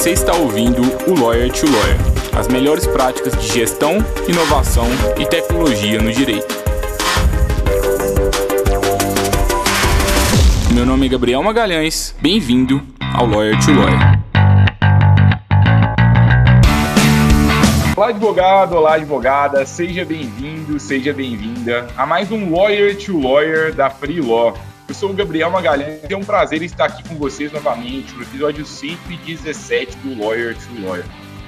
Você está ouvindo o Lawyer to Lawyer, as melhores práticas de gestão, inovação e tecnologia no direito. Meu nome é Gabriel Magalhães, bem-vindo ao Lawyer to Lawyer. Olá, advogado, olá, advogada, seja bem-vindo, seja bem-vinda a mais um Lawyer to Lawyer da Free Law. Eu sou o Gabriel Magalhães e é um prazer estar aqui com vocês novamente no episódio 117 do Lawyer to Lawyer.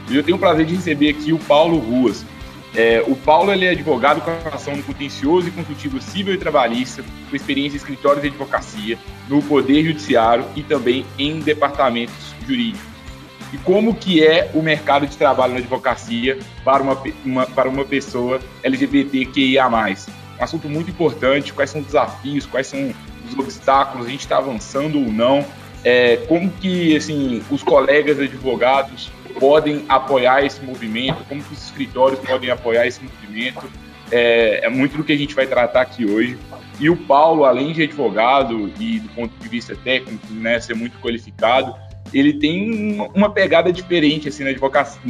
E eu tenho o prazer de receber aqui o Paulo Ruas. É, o Paulo ele é advogado com atuação no contencioso e consultivo civil e trabalhista, com experiência em escritórios de advocacia, no Poder Judiciário e também em departamentos jurídicos. E como que é o mercado de trabalho na advocacia para uma, uma para uma pessoa LGBTQIA+. Um assunto muito importante, quais são os desafios, quais são os obstáculos, a gente está avançando ou não, é, como que assim os colegas advogados podem apoiar esse movimento, como que os escritórios podem apoiar esse movimento, é, é muito do que a gente vai tratar aqui hoje. E o Paulo, além de advogado e do ponto de vista técnico, né, ser muito qualificado, ele tem uma pegada diferente assim na advocacia,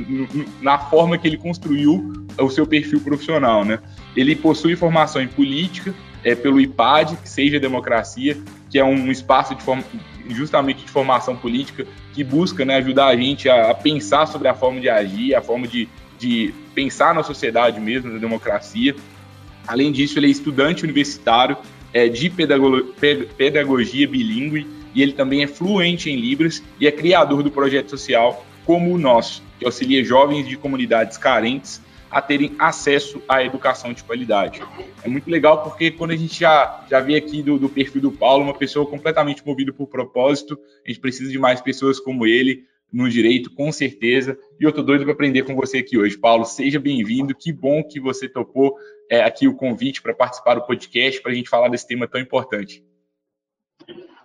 na forma que ele construiu o seu perfil profissional, né? Ele possui formação em política, é, pelo IPAD, que seja democracia, que é um espaço de forma, justamente de formação política que busca né, ajudar a gente a, a, pensar sobre a forma de agir, a forma de, de pensar na sociedade mesmo, na democracia. Além disso, ele é estudante universitário é, de pedagogia, pedagogia bilíngue e ele também é fluente em Libras e é criador do projeto social como o nosso, que auxilia jovens de comunidades carentes a terem acesso à educação de qualidade. É muito legal porque quando a gente já, já vê aqui do, do perfil do Paulo, uma pessoa completamente movida por propósito, a gente precisa de mais pessoas como ele no direito, com certeza. E eu estou doido para aprender com você aqui hoje. Paulo, seja bem-vindo. Que bom que você topou é, aqui o convite para participar do podcast, para a gente falar desse tema tão importante.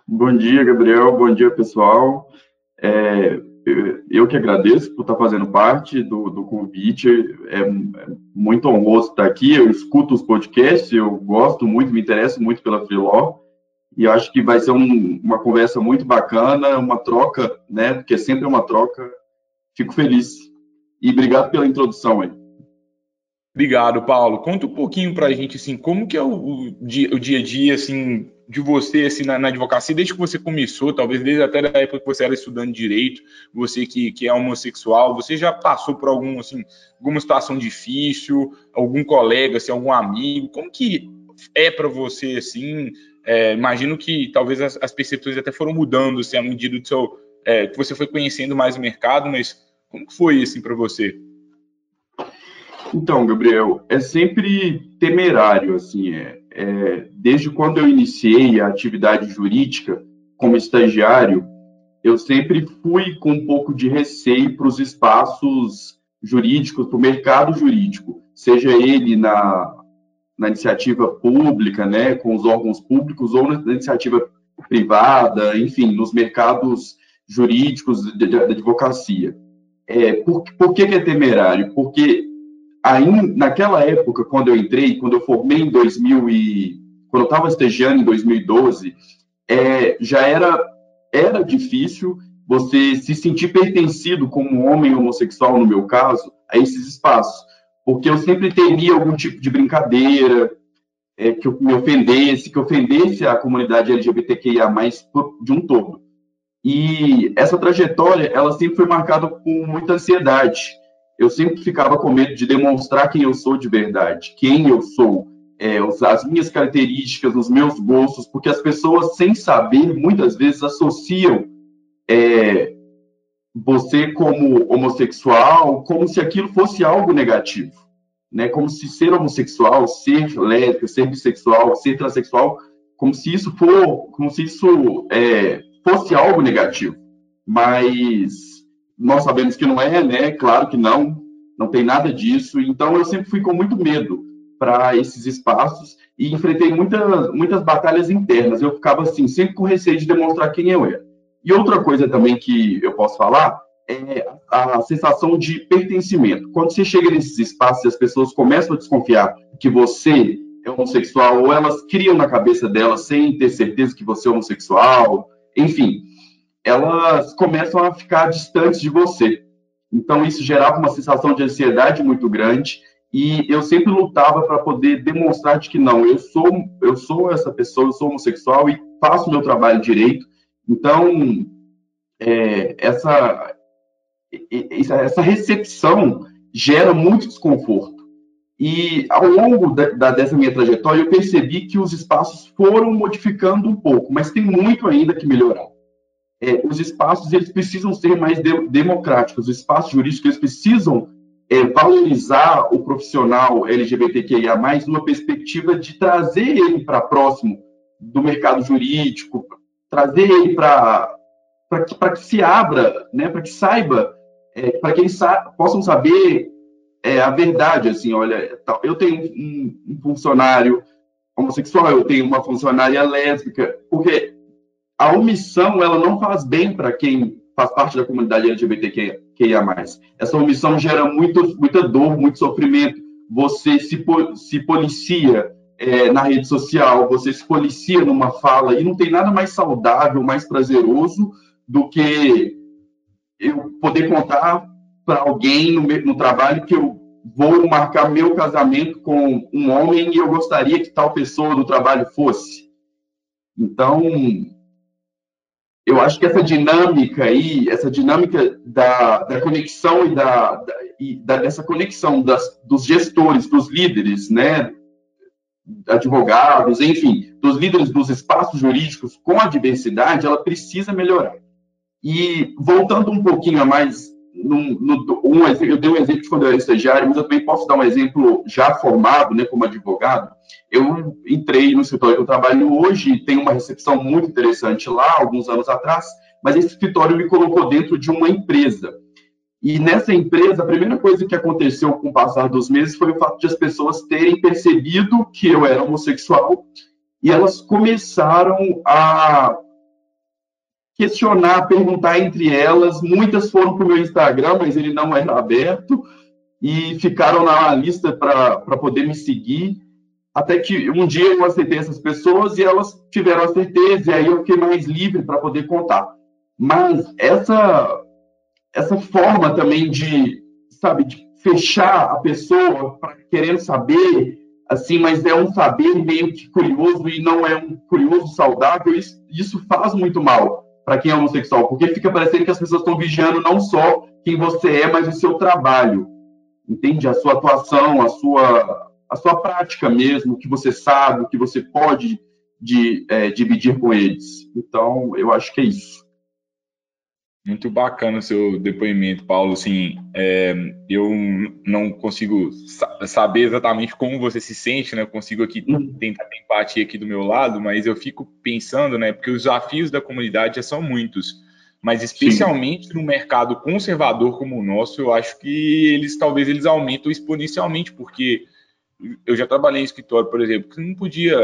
Bom dia, Gabriel. Bom dia, pessoal. É, eu que agradeço por estar fazendo parte do, do convite. É, é, muito honroso estar aqui. Eu escuto os podcasts, eu gosto muito, me interesso muito pela Freeló. E acho que vai ser um, uma conversa muito bacana, uma troca, né? Porque sempre é uma troca. Fico feliz. E obrigado pela introdução aí. Obrigado, Paulo. Conta um pouquinho para a gente, assim, como que é o, o, dia, o dia a dia, assim, de você assim, na, na, advocacia, desde que você começou, talvez desde até da época que você era estudando direito, você que, que é homossexual, você já passou por algum, assim, alguma situação difícil, algum colega, assim, algum amigo, como que é para você, assim, é, imagino que talvez as, as, percepções até foram mudando, assim, à medida do seu, é, que você foi conhecendo mais o mercado, mas como que foi, assim, para você? Então, Gabriel, é sempre temerário, assim, é, é, desde quando eu iniciei a atividade jurídica como estagiário, eu sempre fui com um pouco de receio para os espaços jurídicos, para o mercado jurídico, seja ele na, na iniciativa pública, né, com os órgãos públicos, ou na iniciativa privada, enfim, nos mercados jurídicos da advocacia. É, por, por que, que é temerário? Porque aí, naquela época, quando eu entrei, quando eu formei em 2000 e quando eu estava estagiando em 2012, é, já era era difícil você se sentir pertencido como homem homossexual, no meu caso, a esses espaços, porque eu sempre teria algum tipo de brincadeira é, que me ofendesse, que ofendesse a comunidade LGBTQIA+, de um todo. E essa trajetória, ela sempre foi marcada com muita ansiedade, eu sempre ficava com medo de demonstrar quem eu sou de verdade, quem eu sou, é, as minhas características, os meus gostos, porque as pessoas, sem saber, muitas vezes associam é, você como homossexual como se aquilo fosse algo negativo, né? Como se ser homossexual, ser lésbica, ser bissexual, ser transexual, como se isso for, como se isso é, fosse algo negativo. Mas nós sabemos que não é, né? Claro que não, não tem nada disso. Então eu sempre fui com muito medo para esses espaços e enfrentei muitas, muitas batalhas internas. Eu ficava assim, sempre com receio de demonstrar quem eu era. E outra coisa também que eu posso falar é a sensação de pertencimento. Quando você chega nesses espaços e as pessoas começam a desconfiar que você é homossexual, ou elas criam na cabeça delas sem ter certeza que você é homossexual, enfim, elas começam a ficar distantes de você. Então, isso gerava uma sensação de ansiedade muito grande e eu sempre lutava para poder demonstrar de que não, eu sou, eu sou essa pessoa, eu sou homossexual e faço meu trabalho direito. Então, é, essa, essa recepção gera muito desconforto. E ao longo da, dessa minha trajetória, eu percebi que os espaços foram modificando um pouco, mas tem muito ainda que melhorar. É, os espaços eles precisam ser mais de, democráticos, os espaços jurídicos eles precisam é, valorizar o profissional LGBTQIA+, numa perspectiva de trazer ele para próximo do mercado jurídico, trazer ele para que, que se abra, né, para que saiba, é, para que eles sa possam saber é, a verdade, assim, olha, eu tenho um, um funcionário homossexual, eu tenho uma funcionária lésbica, porque a omissão, ela não faz bem para quem faz parte da comunidade LGBTQIA+. Essa omissão gera muito, muita dor, muito sofrimento. Você se, se policia é, na rede social, você se policia numa fala, e não tem nada mais saudável, mais prazeroso do que eu poder contar para alguém no, no trabalho que eu vou marcar meu casamento com um homem e eu gostaria que tal pessoa do trabalho fosse. Então, eu acho que essa dinâmica aí, essa dinâmica da, da conexão e da, da, e da dessa conexão das, dos gestores, dos líderes, né, advogados, enfim, dos líderes dos espaços jurídicos com a diversidade, ela precisa melhorar. E voltando um pouquinho a mais no, no, um, eu dei um exemplo de quando eu era estagiário, mas eu também posso dar um exemplo já formado, né, como advogado. Eu entrei no escritório que eu trabalho hoje, tem uma recepção muito interessante lá, alguns anos atrás, mas esse escritório me colocou dentro de uma empresa. E nessa empresa, a primeira coisa que aconteceu com o passar dos meses foi o fato de as pessoas terem percebido que eu era homossexual e elas começaram a questionar, perguntar entre elas. Muitas foram para o meu Instagram, mas ele não era aberto, e ficaram na lista para poder me seguir. Até que um dia eu aceitei essas pessoas e elas tiveram a certeza, e aí eu fiquei mais livre para poder contar. Mas essa, essa forma também de, sabe, de fechar a pessoa para querendo saber, assim, mas é um saber meio que curioso e não é um curioso saudável, isso, isso faz muito mal para quem é homossexual, porque fica parecendo que as pessoas estão vigiando não só quem você é, mas o seu trabalho, entende? A sua atuação, a sua, a sua prática mesmo, o que você sabe, o que você pode de, é, dividir com eles. Então, eu acho que é isso. Muito bacana o seu depoimento, Paulo. Assim, é, eu não consigo saber exatamente como você se sente, né? Eu consigo aqui uhum. tentar ter empatia aqui do meu lado, mas eu fico pensando, né? Porque os desafios da comunidade já são muitos, mas especialmente Sim. no mercado conservador como o nosso, eu acho que eles talvez eles aumentam exponencialmente, porque eu já trabalhei em escritório, por exemplo, que não podia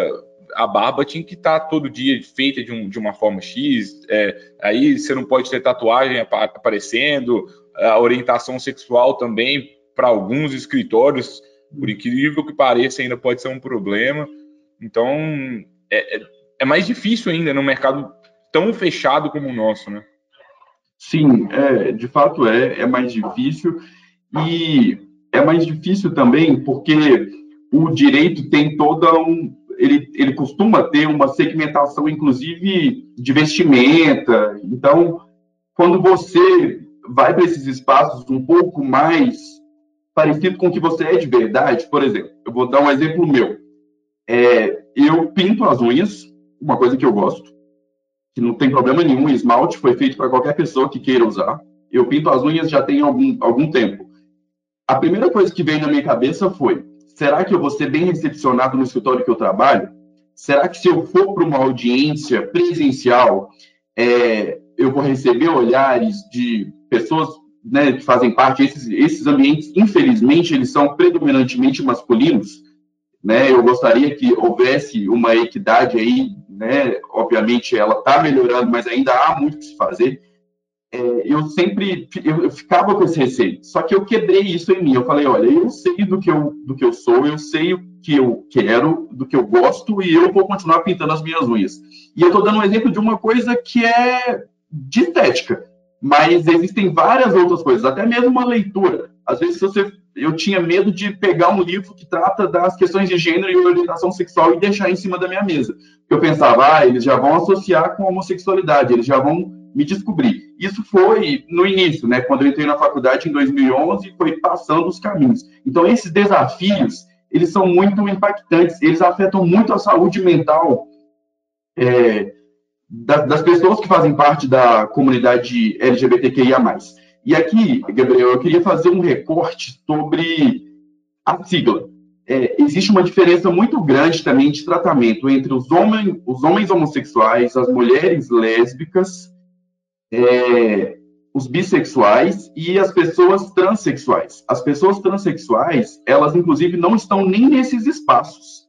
a barba tinha que estar tá todo dia feita de, um, de uma forma X, é, aí você não pode ter tatuagem aparecendo, a orientação sexual também, para alguns escritórios, por incrível que pareça, ainda pode ser um problema. Então, é, é, é mais difícil ainda no mercado tão fechado como o nosso, né? Sim, é, de fato é, é mais difícil e é mais difícil também porque o direito tem toda um, ele, ele costuma ter uma segmentação, inclusive, de vestimenta. Então, quando você vai para esses espaços um pouco mais parecido com o que você é de verdade, por exemplo, eu vou dar um exemplo meu. É, eu pinto as unhas, uma coisa que eu gosto, que não tem problema nenhum, esmalte foi feito para qualquer pessoa que queira usar. Eu pinto as unhas já tem algum, algum tempo. A primeira coisa que veio na minha cabeça foi: Será que eu vou ser bem recepcionado no escritório que eu trabalho? Será que se eu for para uma audiência presencial, é, eu vou receber olhares de pessoas né, que fazem parte esses, esses ambientes? Infelizmente, eles são predominantemente masculinos. Né? Eu gostaria que houvesse uma equidade aí, né? Obviamente, ela está melhorando, mas ainda há muito que se fazer eu sempre eu, ficava com esse receio. Só que eu quebrei isso em mim. Eu falei, olha, eu sei do que eu, do que eu sou, eu sei o que eu quero, do que eu gosto, e eu vou continuar pintando as minhas unhas. E eu estou dando um exemplo de uma coisa que é de estética, mas existem várias outras coisas, até mesmo uma leitura. Às vezes você, eu tinha medo de pegar um livro que trata das questões de gênero e orientação sexual e deixar em cima da minha mesa. Eu pensava, ah, eles já vão associar com homossexualidade, eles já vão me descobrir. Isso foi no início, né, quando eu entrei na faculdade em 2011, foi passando os caminhos. Então esses desafios, eles são muito impactantes, eles afetam muito a saúde mental é, das, pessoas que fazem parte da comunidade LGBTQIA+. E aqui, Gabriel, eu queria fazer um recorte sobre a sigla. É, existe uma diferença muito grande também de tratamento entre os, homens, os homens homossexuais, as mulheres lésbicas, é, os bissexuais e as pessoas transexuais. As pessoas transexuais, elas inclusive não estão nem nesses espaços.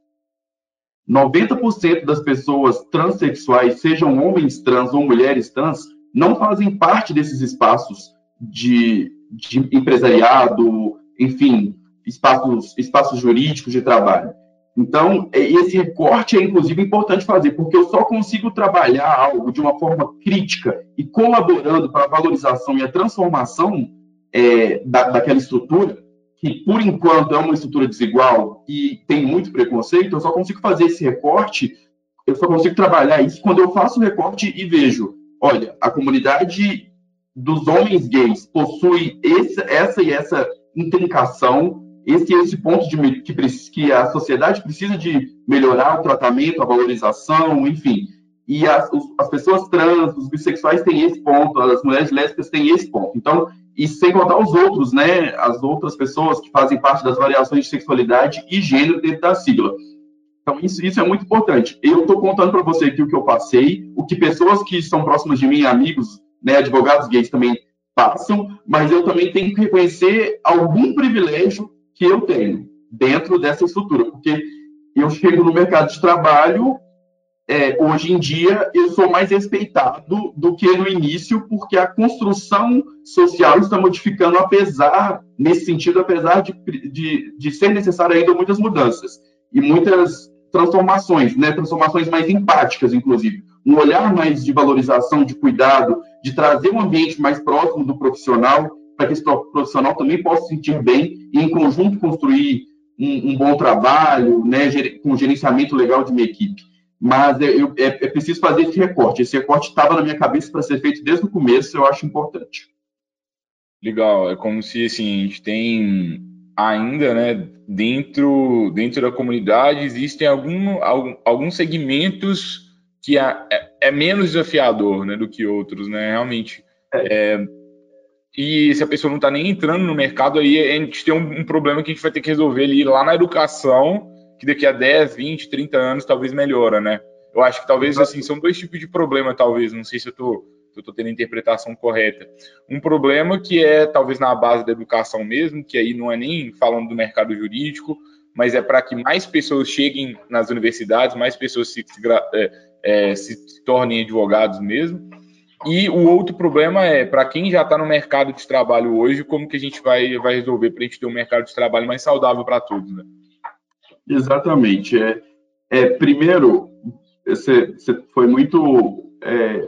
90% das pessoas transexuais, sejam homens trans ou mulheres trans, não fazem parte desses espaços de, de empresariado, enfim, espaços, espaços jurídicos de trabalho. Então, esse recorte é inclusive importante fazer, porque eu só consigo trabalhar algo de uma forma crítica e colaborando para a valorização e a transformação é, da, daquela estrutura que por enquanto é uma estrutura desigual e tem muito preconceito, eu só consigo fazer esse recorte, eu só consigo trabalhar isso quando eu faço o recorte e vejo, olha, a comunidade dos homens gays possui esse, essa e essa intrincação, esse esse ponto de que, que a sociedade precisa de melhorar o tratamento, a valorização, enfim. E as, as pessoas trans, os bissexuais têm esse ponto, as mulheres lésbicas têm esse ponto. Então, e sem contar os outros, né, as outras pessoas que fazem parte das variações de sexualidade e gênero dentro da sigla. Então, isso, isso é muito importante. Eu estou contando para você aqui o que eu passei, o que pessoas que são próximas de mim, amigos, né, advogados gays também passam, mas eu também tenho que reconhecer algum privilégio que eu tenho dentro dessa estrutura, porque eu chego no mercado de trabalho é, hoje em dia eu sou mais respeitado do que no início, porque a construção social está modificando, apesar, nesse sentido, apesar de, de, de ser necessário ainda muitas mudanças e muitas transformações, né? transformações mais empáticas, inclusive. Um olhar mais de valorização, de cuidado, de trazer um ambiente mais próximo do profissional, para que esse profissional também possa se sentir bem e, em conjunto, construir um, um bom trabalho, né? com um gerenciamento legal de uma equipe mas é, eu, é, é preciso fazer esse recorte. Esse recorte estava na minha cabeça para ser feito desde o começo, eu acho importante. Legal, é como se assim, a gente tem ainda, né, dentro, dentro da comunidade, existem algum, algum alguns segmentos que é, é, é, menos desafiador né, do que outros, né, realmente. É. e se a pessoa não está nem entrando no mercado, aí a gente tem um, um problema que a gente vai ter que resolver ali lá na educação, que daqui a 10, 20, 30 anos talvez melhora, né? Eu acho que talvez, assim, são dois tipos de problema, talvez, não sei se eu tô, eu tô tendo a interpretação correta. Um problema que é, talvez, na base da educação mesmo, que aí não é nem falando do mercado jurídico, mas é para que mais pessoas cheguem nas universidades, mais pessoas se, se, é, é, se tornem advogados mesmo. E o outro problema é, para quem já está no mercado de trabalho hoje, como que a gente vai, vai resolver para a gente ter um mercado de trabalho mais saudável para todos, né? Exatamente. É, é, primeiro, você, foi muito é,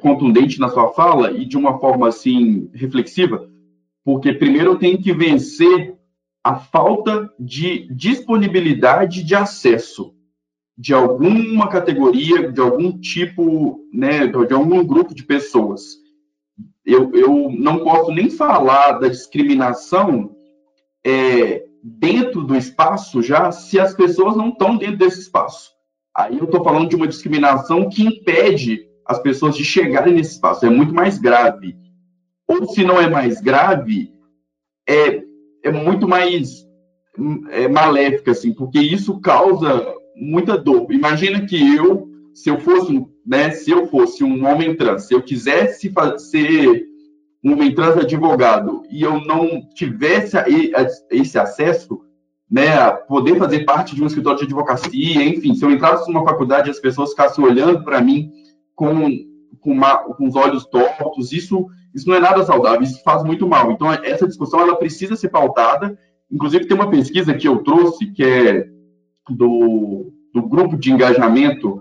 contundente na sua fala e de uma forma assim reflexiva, porque primeiro eu tenho que vencer a falta de disponibilidade de acesso de alguma categoria, de algum tipo, né, de algum grupo de pessoas. Eu, eu não posso nem falar da discriminação é, dentro do espaço já se as pessoas não estão dentro desse espaço. Aí eu estou falando de uma discriminação que impede as pessoas de chegarem nesse espaço. É muito mais grave. Ou se não é mais grave, é, é muito mais é, maléfica, assim, porque isso causa muita dor. Imagina que eu, se eu fosse, né, se eu fosse um homem trans, se eu quisesse ser um trans advogado e eu não tivesse esse acesso, né, a poder fazer parte de um escritório de advocacia, enfim, se eu entrasse numa faculdade e as pessoas ficassem olhando para mim com, com, uma, com, os olhos tortos, isso, isso não é nada saudável, isso faz muito mal. Então, essa discussão ela precisa ser pautada. Inclusive, tem uma pesquisa que eu trouxe, que é do, do grupo de engajamento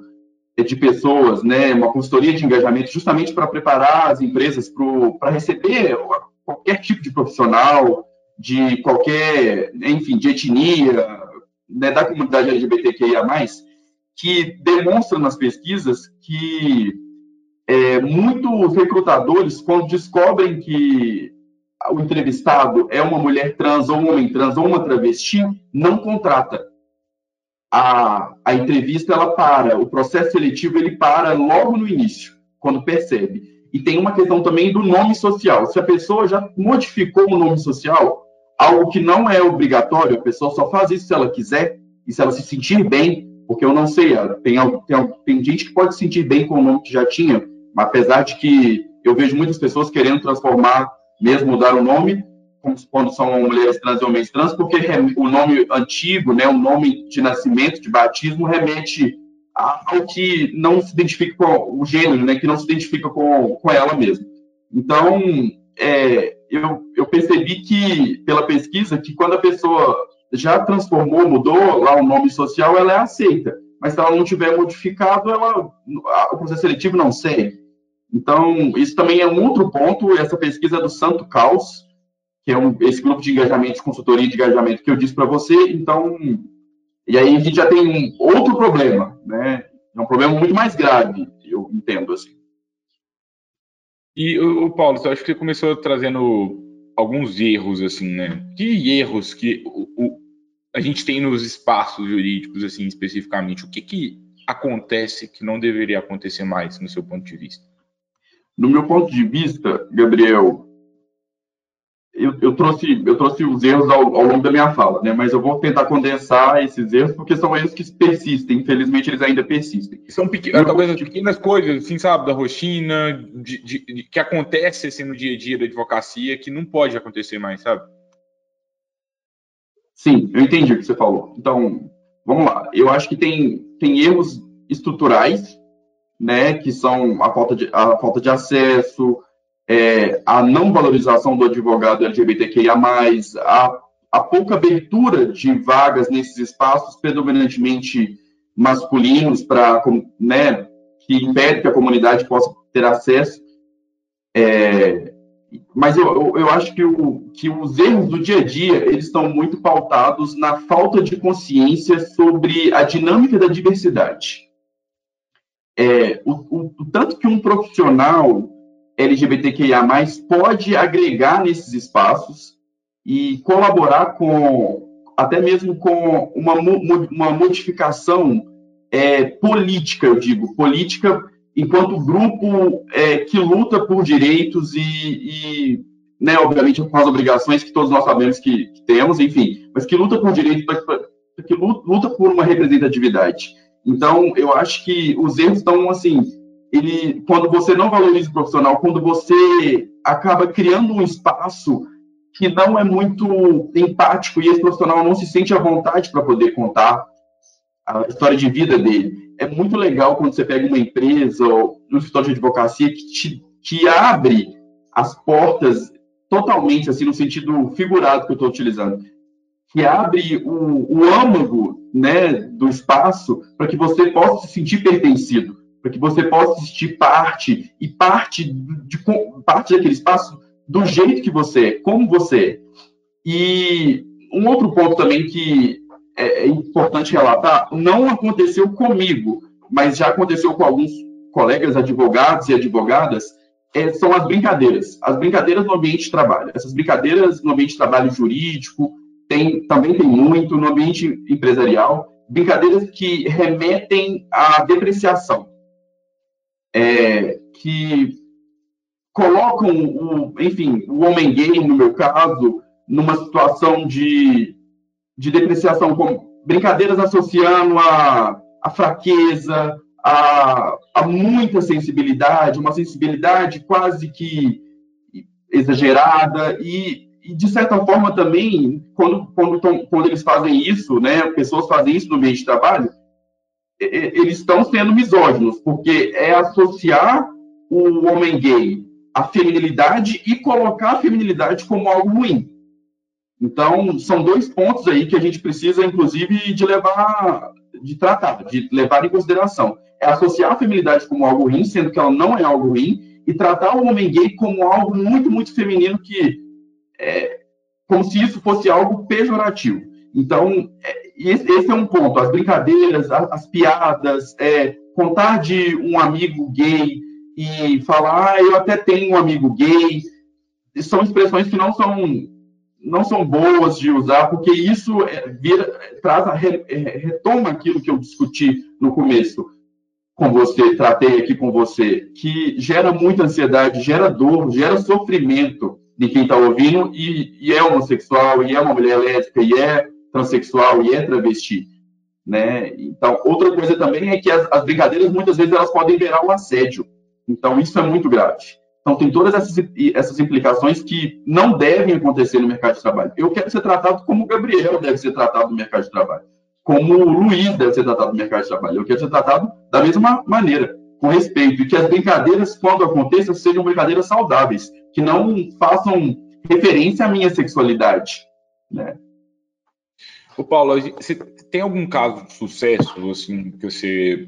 de pessoas, né, uma consultoria de engajamento, justamente para preparar as empresas para receber qualquer tipo de profissional, de qualquer, enfim, de etnia, né, da comunidade LGBTQIA+, que demonstram nas pesquisas que é, muitos recrutadores, quando descobrem que o entrevistado é uma mulher trans, ou um homem trans, ou uma travesti, não contrata. A, a entrevista, ela para, o processo seletivo, ele para logo no início, quando percebe. E tem uma questão também do nome social. Se a pessoa já modificou o nome social, algo que não é obrigatório, a pessoa só faz isso se ela quiser, e se ela se sentir bem, porque eu não sei, tem, tem, tem gente que pode se sentir bem com o nome que já tinha, apesar de que eu vejo muitas pessoas querendo transformar, mesmo mudar o nome, quando são mulheres trans e homens trans, porque o nome antigo, né, o nome de nascimento, de batismo, remete ao que não se identifica com o gênero, né, que não se identifica com, com ela mesma. Então, é, eu, eu percebi que, pela pesquisa, que quando a pessoa já transformou, mudou lá o nome social, ela é aceita. Mas se ela não tiver modificado, ela, o processo seletivo não segue. Então, isso também é um outro ponto, essa pesquisa é do Santo Caos, que é um, esse grupo de engajamento, de consultoria de engajamento que eu disse para você. Então, e aí a gente já tem um outro problema, né? É um problema muito mais grave, eu entendo assim. E o Paulo, eu acho que você começou trazendo alguns erros assim, né? Que erros que o, o, a gente tem nos espaços jurídicos assim especificamente? O que que acontece que não deveria acontecer mais no seu ponto de vista? No meu ponto de vista, Gabriel, eu, eu, trouxe, eu trouxe os erros ao, ao, longo da minha fala, né? mas eu vou tentar condensar esses erros, porque são erros que persistem, infelizmente eles ainda persistem. São pequenas, talvez pequenas coisas, assim, sabe, da rotina, de, de, de, que acontece assim, no dia a dia da advocacia, que não pode acontecer mais, sabe? Sim, eu entendi o que você falou. Então, vamos lá. Eu acho que tem, tem erros estruturais, né, que são a falta de, a falta de acesso, é, a não valorização do advogado LGBTQIA+, a, a pouca abertura de vagas nesses espaços predominantemente masculinos para né, que impede que a comunidade possa ter acesso. É, mas eu, eu, acho que, o, que os erros do dia a dia eles estão muito pautados na falta de consciência sobre a dinâmica da diversidade. É, o, o, o tanto que um profissional LGBTQIA+, pode agregar nesses espaços e colaborar com, até mesmo com uma, uma modificação é, política, eu digo, política enquanto grupo é, que luta por direitos e, e, né, obviamente com as obrigações que todos nós sabemos que, que temos, enfim, mas que luta por direitos, que luta por uma representatividade. Então, eu acho que os erros estão, assim, ele, quando você não valoriza o profissional, quando você acaba criando um espaço que não é muito empático e esse profissional não se sente à vontade para poder contar a história de vida dele. É muito legal quando você pega uma empresa ou um escritório de advocacia que te, te abre as portas totalmente, assim, no sentido figurado que eu estou utilizando, que abre o, o âmago né, do espaço para que você possa se sentir pertencido para que você possa assistir parte e parte de, parte daquele espaço do jeito que você é, como você é. E um outro ponto também que é, é importante relatar, não aconteceu comigo, mas já aconteceu com alguns colegas advogados e advogadas, é, são as brincadeiras. As brincadeiras no ambiente de trabalho. Essas brincadeiras no ambiente de trabalho jurídico, tem, também tem muito no ambiente empresarial, brincadeiras que remetem à depreciação é, que colocam, o, enfim, o homem gay, no meu caso, numa situação de, de depreciação, com brincadeiras associando a, a fraqueza, a, a muita sensibilidade, uma sensibilidade quase que exagerada e, e de certa forma também quando, quando, quando eles fazem isso, né, pessoas fazem isso no meio de trabalho, eles estão sendo misóginos, porque é associar o homem gay à feminilidade e colocar a feminilidade como algo ruim. Então, são dois pontos aí que a gente precisa, inclusive, de levar, de tratar, de levar em consideração. É associar a feminilidade como algo ruim, sendo que ela não é algo ruim, e tratar o homem gay como algo muito, muito feminino, que é como se isso fosse algo pejorativo. Então, é, esse é um ponto. As brincadeiras, as, as piadas, é, contar de um amigo gay e falar, ah, eu até tenho um amigo gay, são expressões que não são não são boas de usar, porque isso é, vira, traz a, é, retoma aquilo que eu discuti no começo com você, tratei aqui com você, que gera muita ansiedade, gera dor, gera sofrimento de quem está ouvindo e, e, é homossexual, e é uma mulher lésbica, e é transexual, e é travesti. Né? Então, outra coisa também é que as, as brincadeiras, muitas vezes, elas podem virar um assédio. Então, isso é muito grave. Então, tem todas essas, essas implicações que não devem acontecer no mercado de trabalho. Eu quero ser tratado como o Gabriel deve ser tratado no mercado de trabalho, como o Luiz deve ser tratado no mercado de trabalho. Eu quero ser tratado da mesma maneira, com respeito, e que as brincadeiras, quando aconteçam, sejam brincadeiras saudáveis, que não façam referência à minha sexualidade. Né? Ô Paulo, você tem algum caso de sucesso assim, que você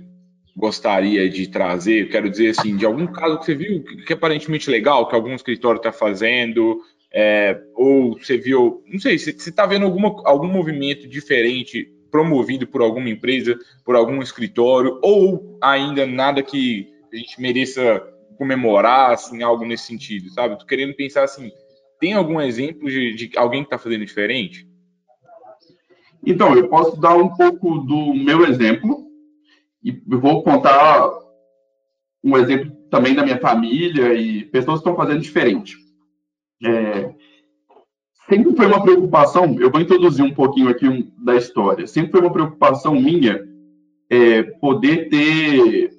gostaria de trazer? Quero dizer assim, de algum caso que você viu que é aparentemente legal, que algum escritório está fazendo, é, ou você viu, não sei, você está vendo alguma, algum movimento diferente promovido por alguma empresa, por algum escritório, ou ainda nada que a gente mereça comemorar, assim, algo nesse sentido, sabe? Tô querendo pensar assim, tem algum exemplo de, de alguém que está fazendo diferente? Então, eu posso dar um pouco do meu exemplo, e vou contar um exemplo também da minha família e pessoas que estão fazendo diferente. É, sempre foi uma preocupação, eu vou introduzir um pouquinho aqui da história, sempre foi uma preocupação minha é, poder ter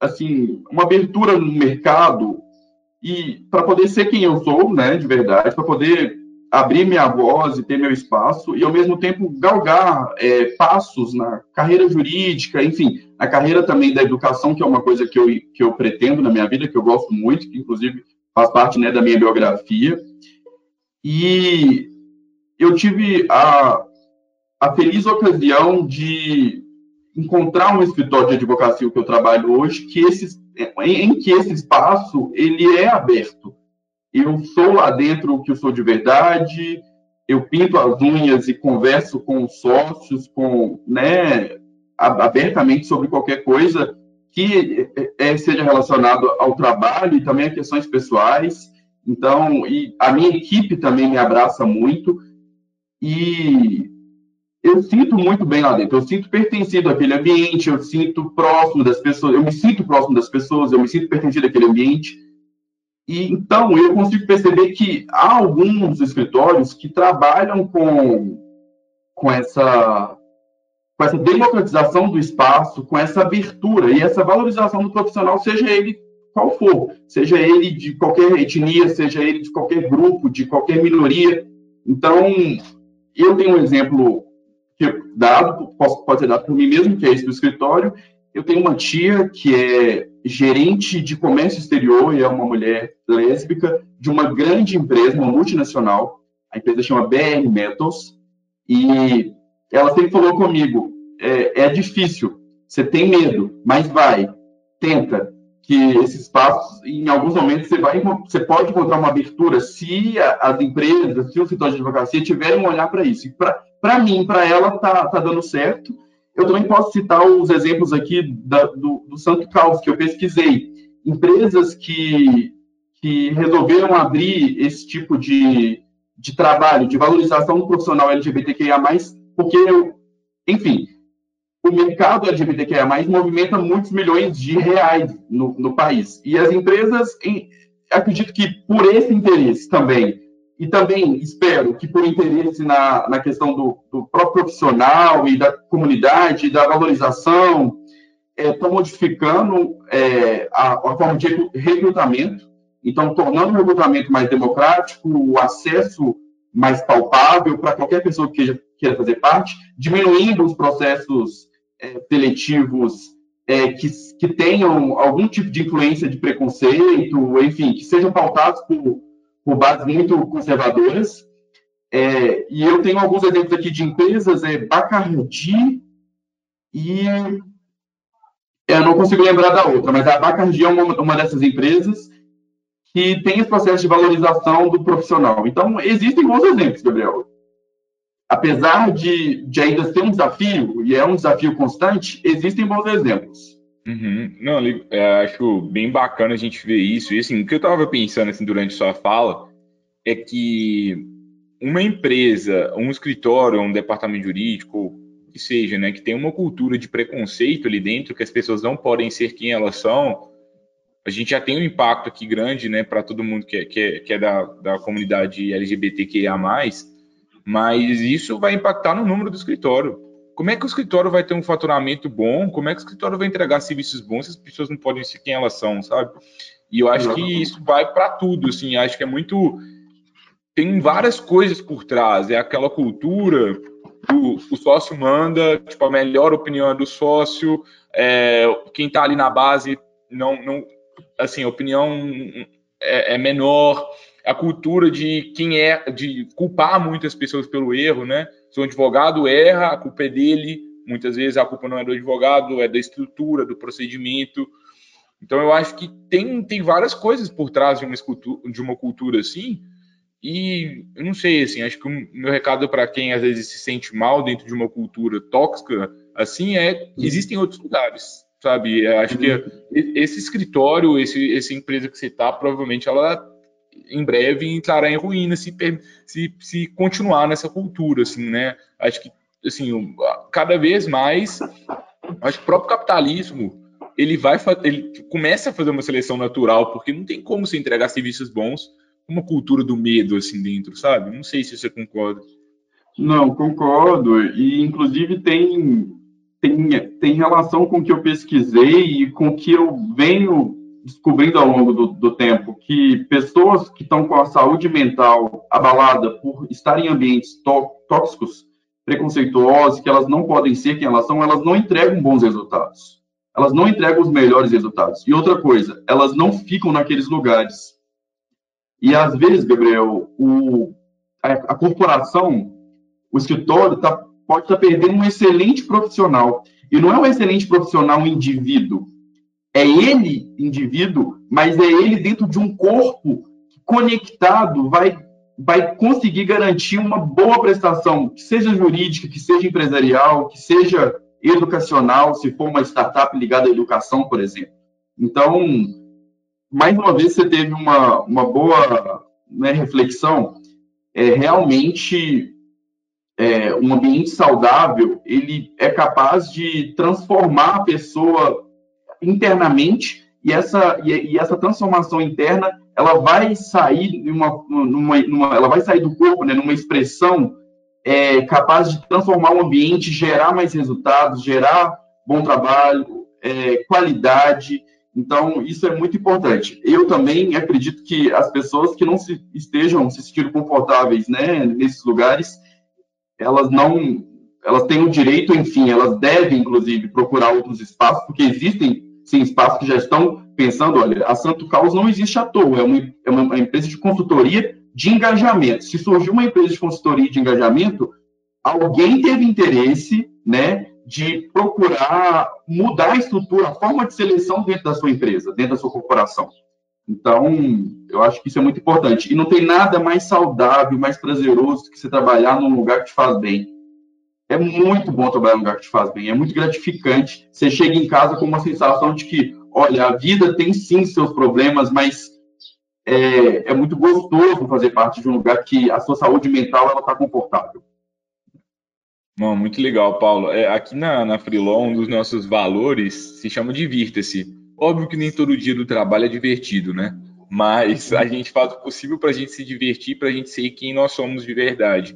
assim uma abertura no mercado e para poder ser quem eu sou, né, de verdade, para poder abrir minha voz e ter meu espaço e, ao mesmo tempo, galgar é, passos na carreira jurídica, enfim, na carreira também da educação, que é uma coisa que eu, que eu pretendo na minha vida, que eu gosto muito, que, inclusive, faz parte né, da minha biografia. E eu tive a, a feliz ocasião de encontrar um escritório de advocacia que eu trabalho hoje, que esse, em, em que esse espaço ele é aberto eu sou lá dentro o que eu sou de verdade, eu pinto as unhas e converso com os sócios, com, né, abertamente sobre qualquer coisa que é, é, seja relacionado ao trabalho e também a questões pessoais. Então, e a minha equipe também me abraça muito e eu sinto muito bem lá dentro. Eu sinto pertencido àquele ambiente, eu sinto próximo das pessoas, eu me sinto próximo das pessoas, eu me sinto pertencido àquele ambiente. E então eu consigo perceber que há alguns escritórios que trabalham com, com essa com essa democratização do espaço, com essa abertura e essa valorização do profissional, seja ele qual for, seja ele de qualquer etnia, seja ele de qualquer grupo, de qualquer minoria. Então, eu tenho um exemplo que dado, posso, pode ser dado por mim mesmo, que é esse do escritório. Eu tenho uma tia que é gerente de comércio exterior e é uma mulher lésbica de uma grande empresa, uma multinacional. A empresa chama BR Metals. E ela sempre falou comigo: é, é difícil, você tem medo, mas vai, tenta. Que esses passos, em alguns momentos, você, vai, você pode encontrar uma abertura se as empresas, se o setor de advocacia tiverem um olhar para isso. Para mim, para ela, tá, tá dando certo eu também posso citar os exemplos aqui da, do, do Santo Caos, que eu pesquisei. Empresas que, que resolveram abrir esse tipo de, de trabalho, de valorização do profissional LGBTQIA+, porque, enfim, o mercado LGBTQIA+, movimenta muitos milhões de reais no, no país. E as empresas, em, acredito que por esse interesse também, e também espero que, por interesse na, na questão do, do próprio profissional e da comunidade, da valorização, estão é, modificando é, a, a, forma de recrutamento, então, tornando o recrutamento mais democrático, o acesso mais palpável para qualquer pessoa que queira, queira, fazer parte, diminuindo os processos é, seletivos é, que, que tenham algum tipo de influência de preconceito, enfim, que sejam pautados por por bases muito conservadoras. É, e eu tenho alguns exemplos aqui de empresas, é Bacardi, e eu não consigo lembrar da outra, mas a Bacardi é uma, uma dessas empresas que tem esse processo de valorização do profissional. Então, existem bons exemplos, Gabriel. Apesar de, de ainda ser um desafio, e é um desafio constante, existem bons exemplos. Uhum. Não, é, acho bem bacana a gente ver isso. E assim, o que eu estava pensando assim, durante sua fala é que uma empresa, um escritório, um departamento jurídico, que seja, né, que tem uma cultura de preconceito ali dentro, que as pessoas não podem ser quem elas são, a gente já tem um impacto aqui grande, né, para todo mundo que é, que é, que é da, da comunidade LGBTQIA+, mas isso vai impactar no número do escritório. Como é que o escritório vai ter um faturamento bom? Como é que o escritório vai entregar serviços bons se as pessoas não podem ser quem elas são, sabe? E eu acho que isso vai para tudo, assim, acho que é muito tem várias coisas por trás, é aquela cultura o, o sócio manda, tipo, a melhor opinião é do sócio, é, quem está ali na base não, não assim, a opinião é, é, menor, a cultura de quem é, de culpar muitas pessoas pelo erro, né? Se o advogado erra, a culpa é dele, muitas vezes a culpa não é do advogado, é da estrutura, do procedimento. Então eu acho que tem, tem várias coisas por trás de uma, de uma cultura assim, e eu não sei, assim, acho que o meu recado para quem às vezes se sente mal dentro de uma cultura tóxica, assim, é existem outros lugares, sabe? Acho que uhum. esse escritório, esse, essa empresa que você está, provavelmente ela em breve entrará em ruína se, se, se continuar nessa cultura, assim, né? Acho que, assim, cada vez mais, acho que o próprio capitalismo ele vai ele começa a fazer uma seleção natural, porque não tem como você entregar serviços bons uma cultura do medo assim dentro, sabe? Não sei se você concorda. Não, concordo. E inclusive tem tem, tem relação com o que eu pesquisei e com o que eu venho descobrindo ao longo do, do tempo, que pessoas que estão com a saúde mental abalada por estar em ambientes tóxicos, preconceituosos, que elas não podem ser quem elas são, elas não entregam bons resultados. Elas não entregam os melhores resultados. E outra coisa, elas não ficam naqueles lugares. E às vezes, Gabriel, o, a, a corporação, o escritório, tá, pode estar tá perdendo um excelente profissional. E não é um excelente profissional um indivíduo. É ele, indivíduo, mas é ele dentro de um corpo conectado, vai, vai conseguir garantir uma boa prestação, que seja jurídica, que seja empresarial, que seja educacional, se for uma startup ligada à educação, por exemplo. Então, mais uma vez você teve uma, uma boa né, reflexão. É, realmente, é, um ambiente saudável, ele é capaz de transformar a pessoa internamente e essa, e, e essa transformação interna, ela vai sair numa, numa, numa, ela vai sair do corpo, né, numa expressão é, capaz de transformar o ambiente, gerar mais resultados, gerar bom trabalho, é, qualidade, então, isso é muito importante. Eu também acredito que as pessoas que não se, estejam se sentindo confortáveis né, nesses lugares, elas não. Elas têm o direito, enfim, elas devem, inclusive, procurar outros espaços, porque existem, sim, espaços que já estão pensando: olha, a Santo Caos não existe à toa, é uma, é uma empresa de consultoria de engajamento. Se surgiu uma empresa de consultoria de engajamento, alguém teve interesse, né, de procurar mudar a estrutura, a forma de seleção dentro da sua empresa, dentro da sua corporação. Então, eu acho que isso é muito importante. E não tem nada mais saudável, mais prazeroso do que você trabalhar num lugar que te faz bem. É muito bom trabalhar num lugar que te faz bem, é muito gratificante. Você chega em casa com uma sensação de que, olha, a vida tem sim seus problemas, mas é, é muito gostoso fazer parte de um lugar que a sua saúde mental está confortável. Bom, muito legal, Paulo. É, aqui na, na Freelon, um dos nossos valores se chama Divirta-se. Óbvio que nem todo dia do trabalho é divertido, né? Mas a gente faz o possível para a gente se divertir, para a gente ser quem nós somos de verdade.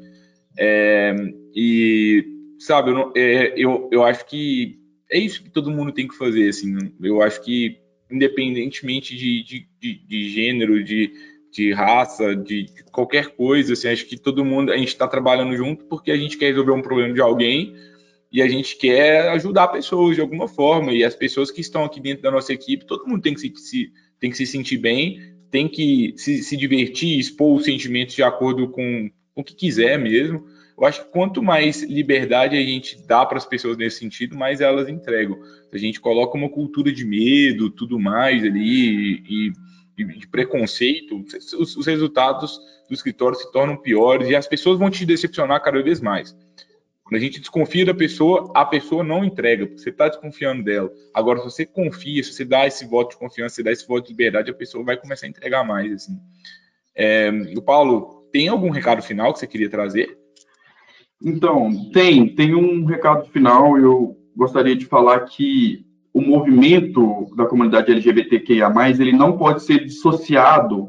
É, e, sabe, eu, é, eu, eu acho que é isso que todo mundo tem que fazer. Assim, eu acho que, independentemente de, de, de, de gênero, de, de raça, de qualquer coisa, assim, acho que todo mundo, a gente está trabalhando junto porque a gente quer resolver um problema de alguém e a gente quer ajudar pessoas de alguma forma, e as pessoas que estão aqui dentro da nossa equipe, todo mundo tem que se, se tem que se sentir bem, tem que se, se divertir, expor os sentimentos de acordo com, o que quiser mesmo. Eu acho que quanto mais liberdade a gente dá para as pessoas nesse sentido, mais elas entregam. Se a gente coloca uma cultura de medo, tudo mais ali, e, e de preconceito, os, os resultados do escritório se tornam piores e as pessoas vão te decepcionar cada vez mais. Quando a gente desconfia da pessoa, a pessoa não entrega, porque você está desconfiando dela. Agora, se você confia, se você dá esse voto de confiança, se dá esse voto de liberdade, a pessoa vai começar a entregar mais. Assim. É, o Paulo, tem algum recado final que você queria trazer? Então, tem. Tem um recado final. Eu gostaria de falar que o movimento da comunidade LGBTQIA+, ele não pode ser dissociado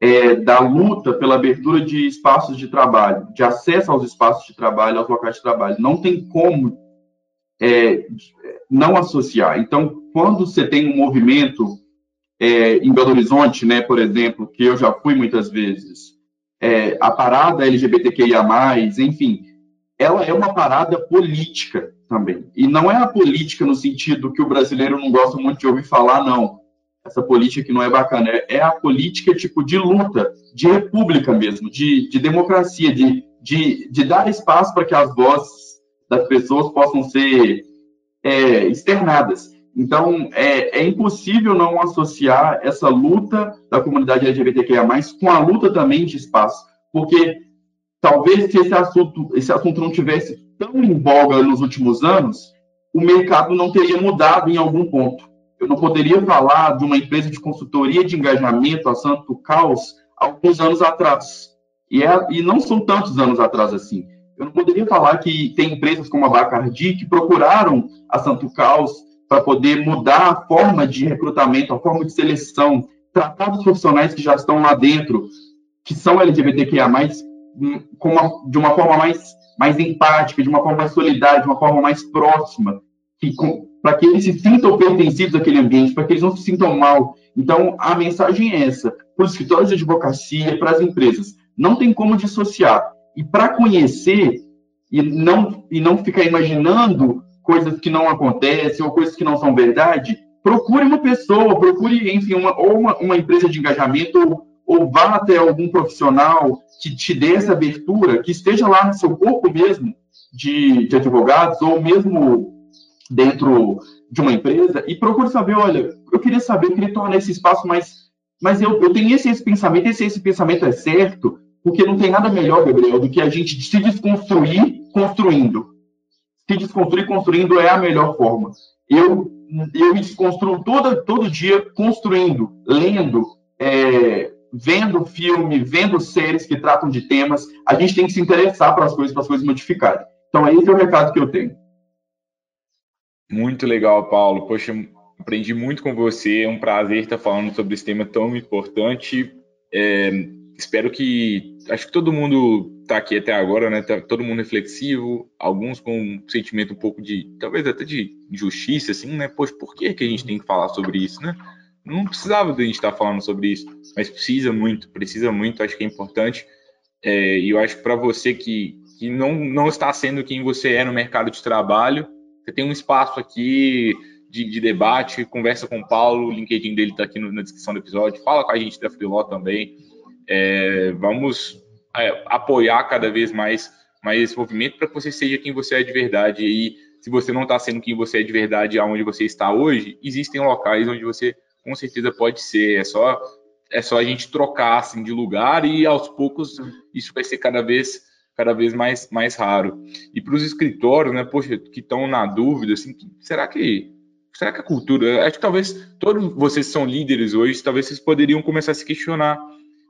é, da luta pela abertura de espaços de trabalho, de acesso aos espaços de trabalho, aos locais de trabalho. Não tem como é, não associar. Então, quando você tem um movimento é, em Belo Horizonte, né, por exemplo, que eu já fui muitas vezes, é, a parada LGBTQIA+, enfim, ela é uma parada política também. E não é a política no sentido que o brasileiro não gosta muito de ouvir falar, não essa política que não é bacana, é, é a política tipo de luta, de república mesmo, de, de democracia, de, de, de dar espaço para que as vozes das pessoas possam ser é, externadas. Então, é, é, impossível não associar essa luta da comunidade LGBTQIA+, com a luta também de espaço, porque talvez se esse assunto, esse assunto não tivesse tão em voga nos últimos anos, o mercado não teria mudado em algum ponto. Eu não poderia falar de uma empresa de consultoria de engajamento, a Santo Caos, alguns anos atrás. E, é, e não são tantos anos atrás assim. Eu não poderia falar que tem empresas como a Bacardi que procuraram a Santo Caos para poder mudar a forma de recrutamento, a forma de seleção, tratar os profissionais que já estão lá dentro, que são LGBTQIA+, hum, uma, de uma forma mais, mais empática, de uma forma mais solidária, de uma forma mais próxima, para que eles se sintam pertencidos àquele ambiente, para que eles não se sintam mal. Então, a mensagem é essa: para os escritórios de advocacia, para as empresas, não tem como dissociar. E para conhecer e não, e não ficar imaginando coisas que não acontecem ou coisas que não são verdade, procure uma pessoa, procure, enfim, uma, ou uma, uma empresa de engajamento, ou, ou vá até algum profissional que te dê essa abertura, que esteja lá no seu corpo mesmo de, de advogados, ou mesmo dentro de uma empresa e procure saber, olha, eu queria saber, eu queria tornar esse espaço mais, mas eu, eu tenho esse, esse pensamento, esse, esse pensamento é certo, porque não tem nada melhor, Gabriel, do que a gente se desconstruir construindo. Se desconstruir construindo é a melhor forma. Eu, eu me desconstruo todo, todo dia construindo, lendo, é, vendo filme, vendo séries que tratam de temas. A gente tem que se interessar para as coisas, para as coisas modificarem. Então, esse é o recado que eu tenho. Muito legal, Paulo. Poxa, aprendi muito com você. É um prazer estar falando sobre esse tema tão importante. É, espero que. Acho que todo mundo está aqui até agora, né? Tá todo mundo reflexivo, alguns com um sentimento um pouco de. talvez até de injustiça, assim, né? Poxa, por que, que a gente tem que falar sobre isso, né? Não precisava de a gente estar falando sobre isso, mas precisa muito, precisa muito, acho que é importante. É, e eu acho que para você que, que não, não está sendo quem você é no mercado de trabalho, você tem um espaço aqui de, de debate, conversa com o Paulo, o LinkedIn dele está aqui no, na descrição do episódio, fala com a gente da Freeló também. É, vamos é, apoiar cada vez mais, mais esse movimento para que você seja quem você é de verdade. E se você não está sendo quem você é de verdade aonde você está hoje, existem locais onde você com certeza pode ser. É só é só a gente trocar assim de lugar e aos poucos isso vai ser cada vez cada vez mais, mais raro. E para os escritórios, né, poxa, que estão na dúvida, assim, será que será que a cultura, acho que talvez todos vocês são líderes hoje, talvez vocês poderiam começar a se questionar,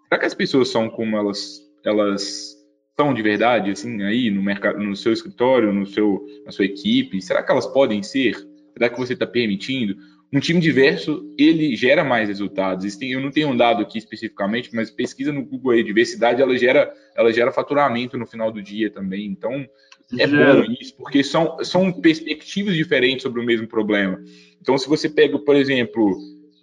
será que as pessoas são como elas elas são de verdade, assim, aí no mercado, no seu escritório, no seu, na sua equipe, será que elas podem ser? Será que você está permitindo? um time diverso ele gera mais resultados. eu não tenho um dado aqui especificamente, mas pesquisa no Google aí, diversidade ela gera, ela gera faturamento no final do dia também. Então é bom isso, porque são, são perspectivas diferentes sobre o mesmo problema. Então, se você pega, por exemplo,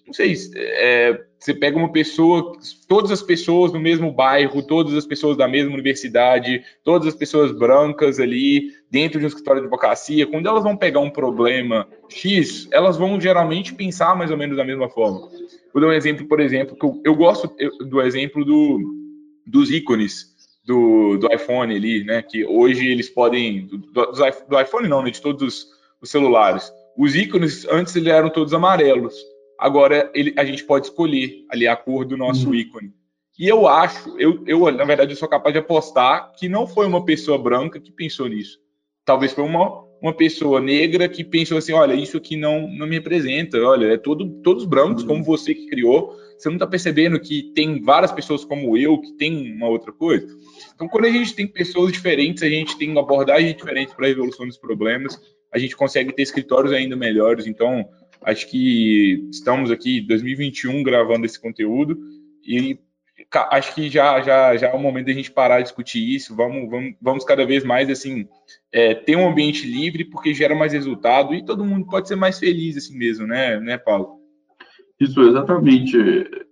não sei, é, você pega uma pessoa, todas as pessoas no mesmo bairro, todas as pessoas da mesma universidade, todas as pessoas brancas ali, dentro de um escritório de advocacia, quando elas vão pegar um problema X, elas vão geralmente pensar mais ou menos da mesma forma. Vou dar um exemplo, por exemplo, que eu, eu gosto do exemplo do, dos ícones do, do iPhone ali, né? Que hoje eles podem. Do, do, do iPhone não, né? De todos os, os, celulares. Os ícones, antes eles eram todos amarelos. Agora ele, a gente pode escolher ali a cor do nosso uhum. ícone. E eu acho, eu, eu, na verdade, eu sou capaz de apostar que não foi uma pessoa branca que pensou nisso. Talvez foi uma, uma pessoa negra que pensou assim: olha, isso aqui não, não me representa, olha, é todo, todos brancos, uhum. como você que criou. Você não está percebendo que tem várias pessoas como eu que tem uma outra coisa? Então, quando a gente tem pessoas diferentes, a gente tem uma abordagem diferente para a resolução dos problemas, a gente consegue ter escritórios ainda melhores. Então, acho que estamos aqui em 2021 gravando esse conteúdo e acho que já, já, já é o momento da gente parar de discutir isso. Vamos, vamos, vamos cada vez mais assim é, ter um ambiente livre porque gera mais resultado e todo mundo pode ser mais feliz assim mesmo, né, né, Paulo? Isso, exatamente.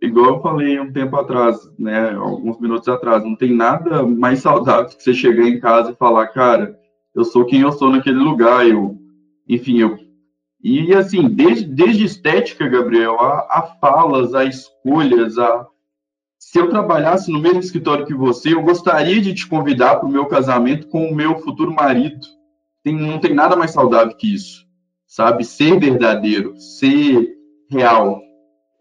Igual eu falei um tempo atrás, né, alguns minutos atrás, não tem nada mais saudável que você chegar em casa e falar, cara, eu sou quem eu sou naquele lugar, eu, enfim, eu. E assim, desde, desde estética, Gabriel, a, a falas, a escolhas, a. Se eu trabalhasse no mesmo escritório que você, eu gostaria de te convidar para o meu casamento com o meu futuro marido. Tem, não tem nada mais saudável que isso, sabe? Ser verdadeiro, ser real,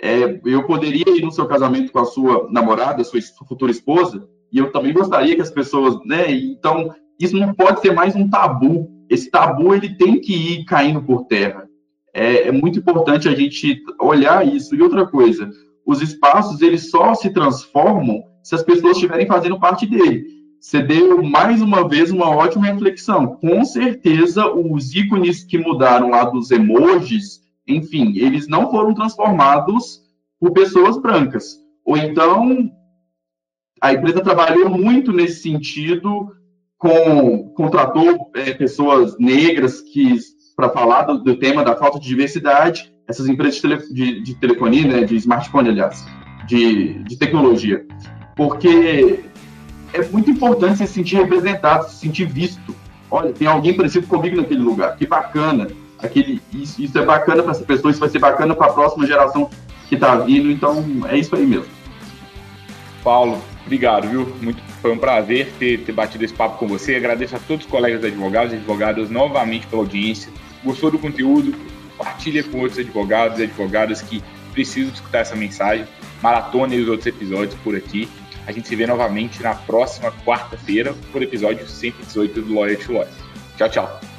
é, eu poderia ir no seu casamento com a sua namorada, sua futura esposa, e eu também gostaria que as pessoas, né? Então, isso não pode ser mais um tabu. Esse tabu ele tem que ir caindo por terra. É, é muito importante a gente olhar isso. E outra coisa, os espaços eles só se transformam se as pessoas estiverem fazendo parte dele. Você deu mais uma vez uma ótima reflexão. Com certeza, os ícones que mudaram lá dos emojis enfim, eles não foram transformados por pessoas brancas. Ou então, a empresa trabalhou muito nesse sentido, com contratou é, pessoas negras que para falar do, do, tema da falta de diversidade, essas empresas de, tele, de, de telefonia, né, de smartphone, aliás, de, de tecnologia, porque é muito importante se sentir representado, se sentir visto. Olha, tem alguém parecido comigo naquele lugar, que bacana aquele, isso, isso é bacana para essa pessoa, isso vai ser bacana para a próxima geração que está vindo, então é isso aí mesmo. Paulo, obrigado, viu? Muito, foi um prazer ter, ter batido esse papo com você. Agradeço a todos os colegas advogados e advogadas novamente pela audiência. Gostou do conteúdo? Compartilha com outros advogados e advogadas que precisam escutar essa mensagem. Maratona e os outros episódios por aqui. A gente se vê novamente na próxima quarta-feira por episódio 118 do Lawyer to Lawyer. Tchau, tchau.